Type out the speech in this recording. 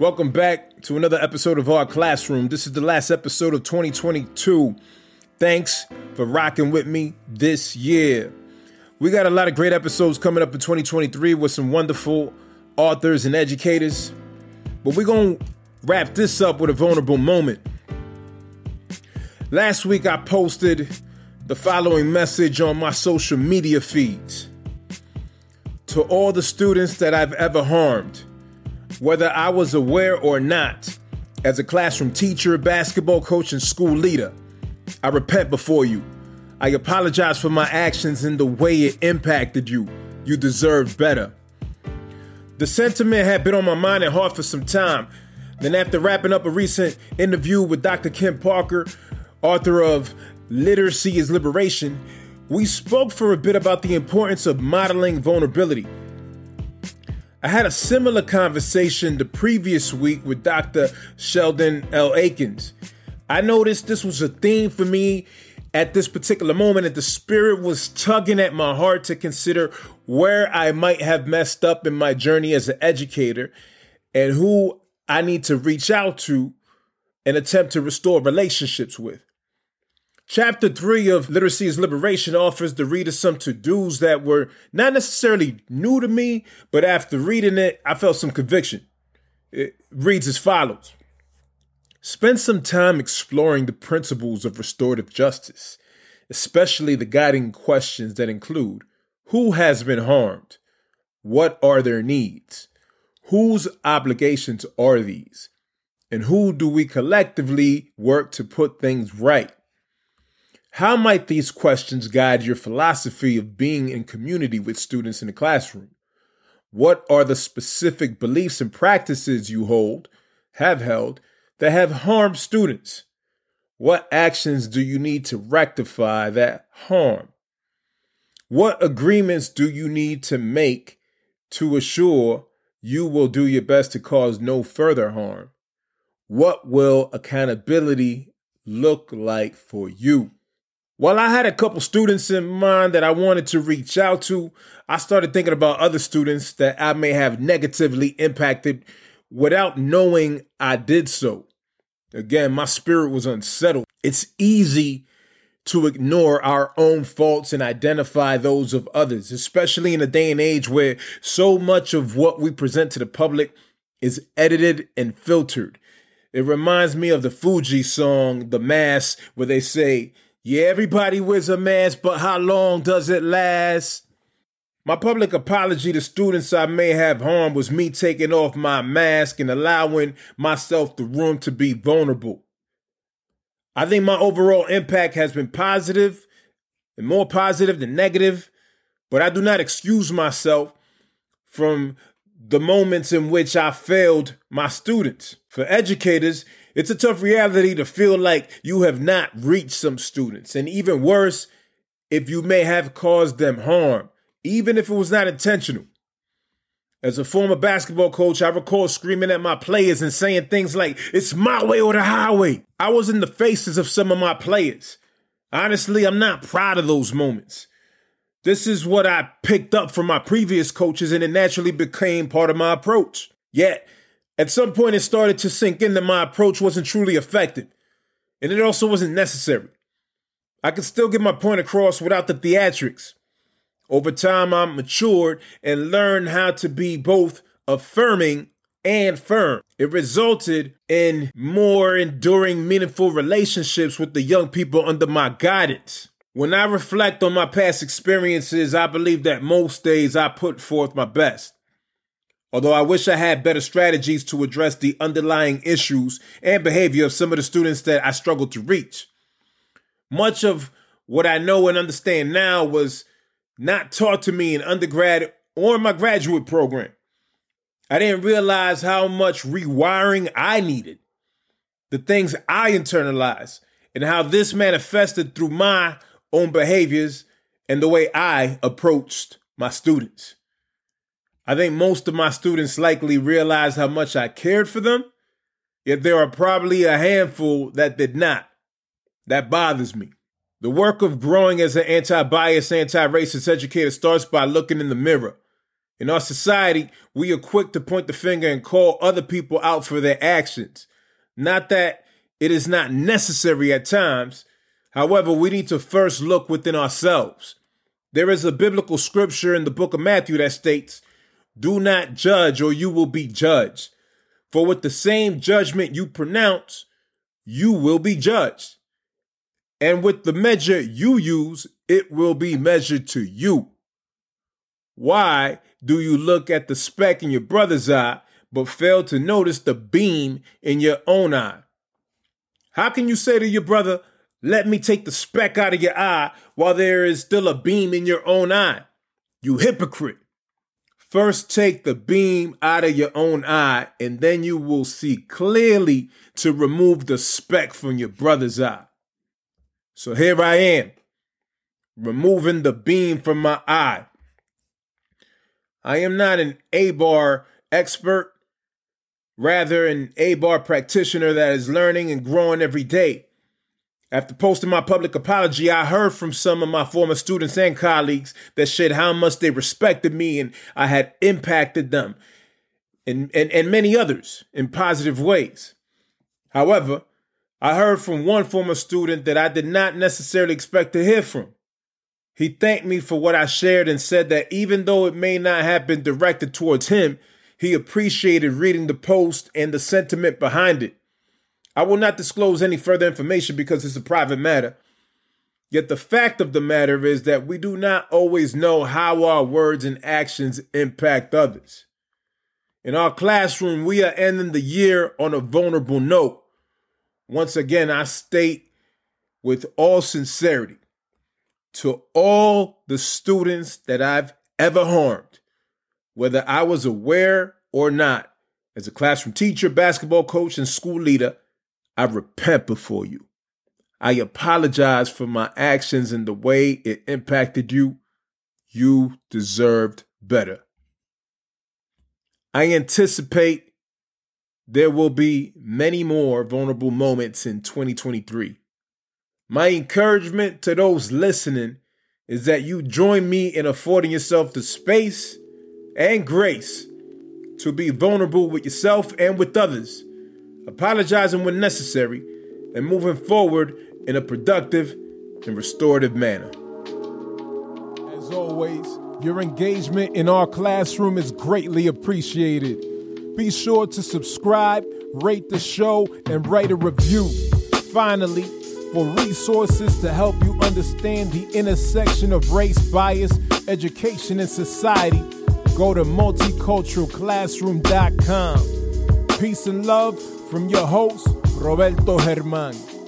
Welcome back to another episode of our classroom. This is the last episode of 2022. Thanks for rocking with me this year. We got a lot of great episodes coming up in 2023 with some wonderful authors and educators. But we're going to wrap this up with a vulnerable moment. Last week, I posted the following message on my social media feeds to all the students that I've ever harmed whether I was aware or not, as a classroom teacher, basketball coach, and school leader, I repent before you. I apologize for my actions and the way it impacted you. You deserve better. The sentiment had been on my mind and heart for some time. Then, after wrapping up a recent interview with Dr. Kim Parker, author of Literacy is Liberation, we spoke for a bit about the importance of modeling vulnerability. I had a similar conversation the previous week with Dr. Sheldon L. Eakins. I noticed this was a theme for me at this particular moment, and the spirit was tugging at my heart to consider where I might have messed up in my journey as an educator and who I need to reach out to and attempt to restore relationships with. Chapter 3 of Literacy is Liberation offers the reader some to dos that were not necessarily new to me, but after reading it, I felt some conviction. It reads as follows Spend some time exploring the principles of restorative justice, especially the guiding questions that include who has been harmed? What are their needs? Whose obligations are these? And who do we collectively work to put things right? How might these questions guide your philosophy of being in community with students in the classroom? What are the specific beliefs and practices you hold, have held, that have harmed students? What actions do you need to rectify that harm? What agreements do you need to make to assure you will do your best to cause no further harm? What will accountability look like for you? While I had a couple students in mind that I wanted to reach out to, I started thinking about other students that I may have negatively impacted without knowing I did so. Again, my spirit was unsettled. It's easy to ignore our own faults and identify those of others, especially in a day and age where so much of what we present to the public is edited and filtered. It reminds me of the Fugees song, The Mask, where they say, yeah, everybody wears a mask, but how long does it last? My public apology to students I may have harmed was me taking off my mask and allowing myself the room to be vulnerable. I think my overall impact has been positive and more positive than negative, but I do not excuse myself from the moments in which I failed my students. For educators, it's a tough reality to feel like you have not reached some students, and even worse, if you may have caused them harm, even if it was not intentional. As a former basketball coach, I recall screaming at my players and saying things like, It's my way or the highway. I was in the faces of some of my players. Honestly, I'm not proud of those moments. This is what I picked up from my previous coaches, and it naturally became part of my approach. Yet, at some point, it started to sink in that my approach wasn't truly effective, and it also wasn't necessary. I could still get my point across without the theatrics. Over time, I matured and learned how to be both affirming and firm. It resulted in more enduring, meaningful relationships with the young people under my guidance. When I reflect on my past experiences, I believe that most days I put forth my best. Although I wish I had better strategies to address the underlying issues and behavior of some of the students that I struggled to reach. Much of what I know and understand now was not taught to me in undergrad or in my graduate program. I didn't realize how much rewiring I needed the things I internalized, and how this manifested through my own behaviors and the way I approached my students. I think most of my students likely realized how much I cared for them, yet there are probably a handful that did not. That bothers me. The work of growing as an anti bias, anti racist educator starts by looking in the mirror. In our society, we are quick to point the finger and call other people out for their actions. Not that it is not necessary at times. However, we need to first look within ourselves. There is a biblical scripture in the book of Matthew that states, Do not judge or you will be judged. For with the same judgment you pronounce, you will be judged. And with the measure you use, it will be measured to you. Why do you look at the speck in your brother's eye, but fail to notice the beam in your own eye? How can you say to your brother, let me take the speck out of your eye while there is still a beam in your own eye. You hypocrite. First, take the beam out of your own eye, and then you will see clearly to remove the speck from your brother's eye. So here I am, removing the beam from my eye. I am not an ABAR expert, rather, an ABAR practitioner that is learning and growing every day. After posting my public apology, I heard from some of my former students and colleagues that shared how much they respected me and I had impacted them and, and, and many others in positive ways. However, I heard from one former student that I did not necessarily expect to hear from. He thanked me for what I shared and said that even though it may not have been directed towards him, he appreciated reading the post and the sentiment behind it. I will not disclose any further information because it's a private matter. Yet the fact of the matter is that we do not always know how our words and actions impact others. In our classroom, we are ending the year on a vulnerable note. Once again, I state with all sincerity to all the students that I've ever harmed, whether I was aware or not, as a classroom teacher, basketball coach, and school leader, I repent before you. I apologize for my actions and the way it impacted you. You deserved better. I anticipate there will be many more vulnerable moments in 2023. My encouragement to those listening is that you join me in affording yourself the space and grace to be vulnerable with yourself and with others apologizing when necessary, and moving forward in a productive and restorative manner. As always, your engagement in our classroom is greatly appreciated. Be sure to subscribe, rate the show, and write a review. Finally, for resources to help you understand the intersection of race bias, education, and society, go to multiculturalclassroom.com. Peace and love from your host, Roberto Germán.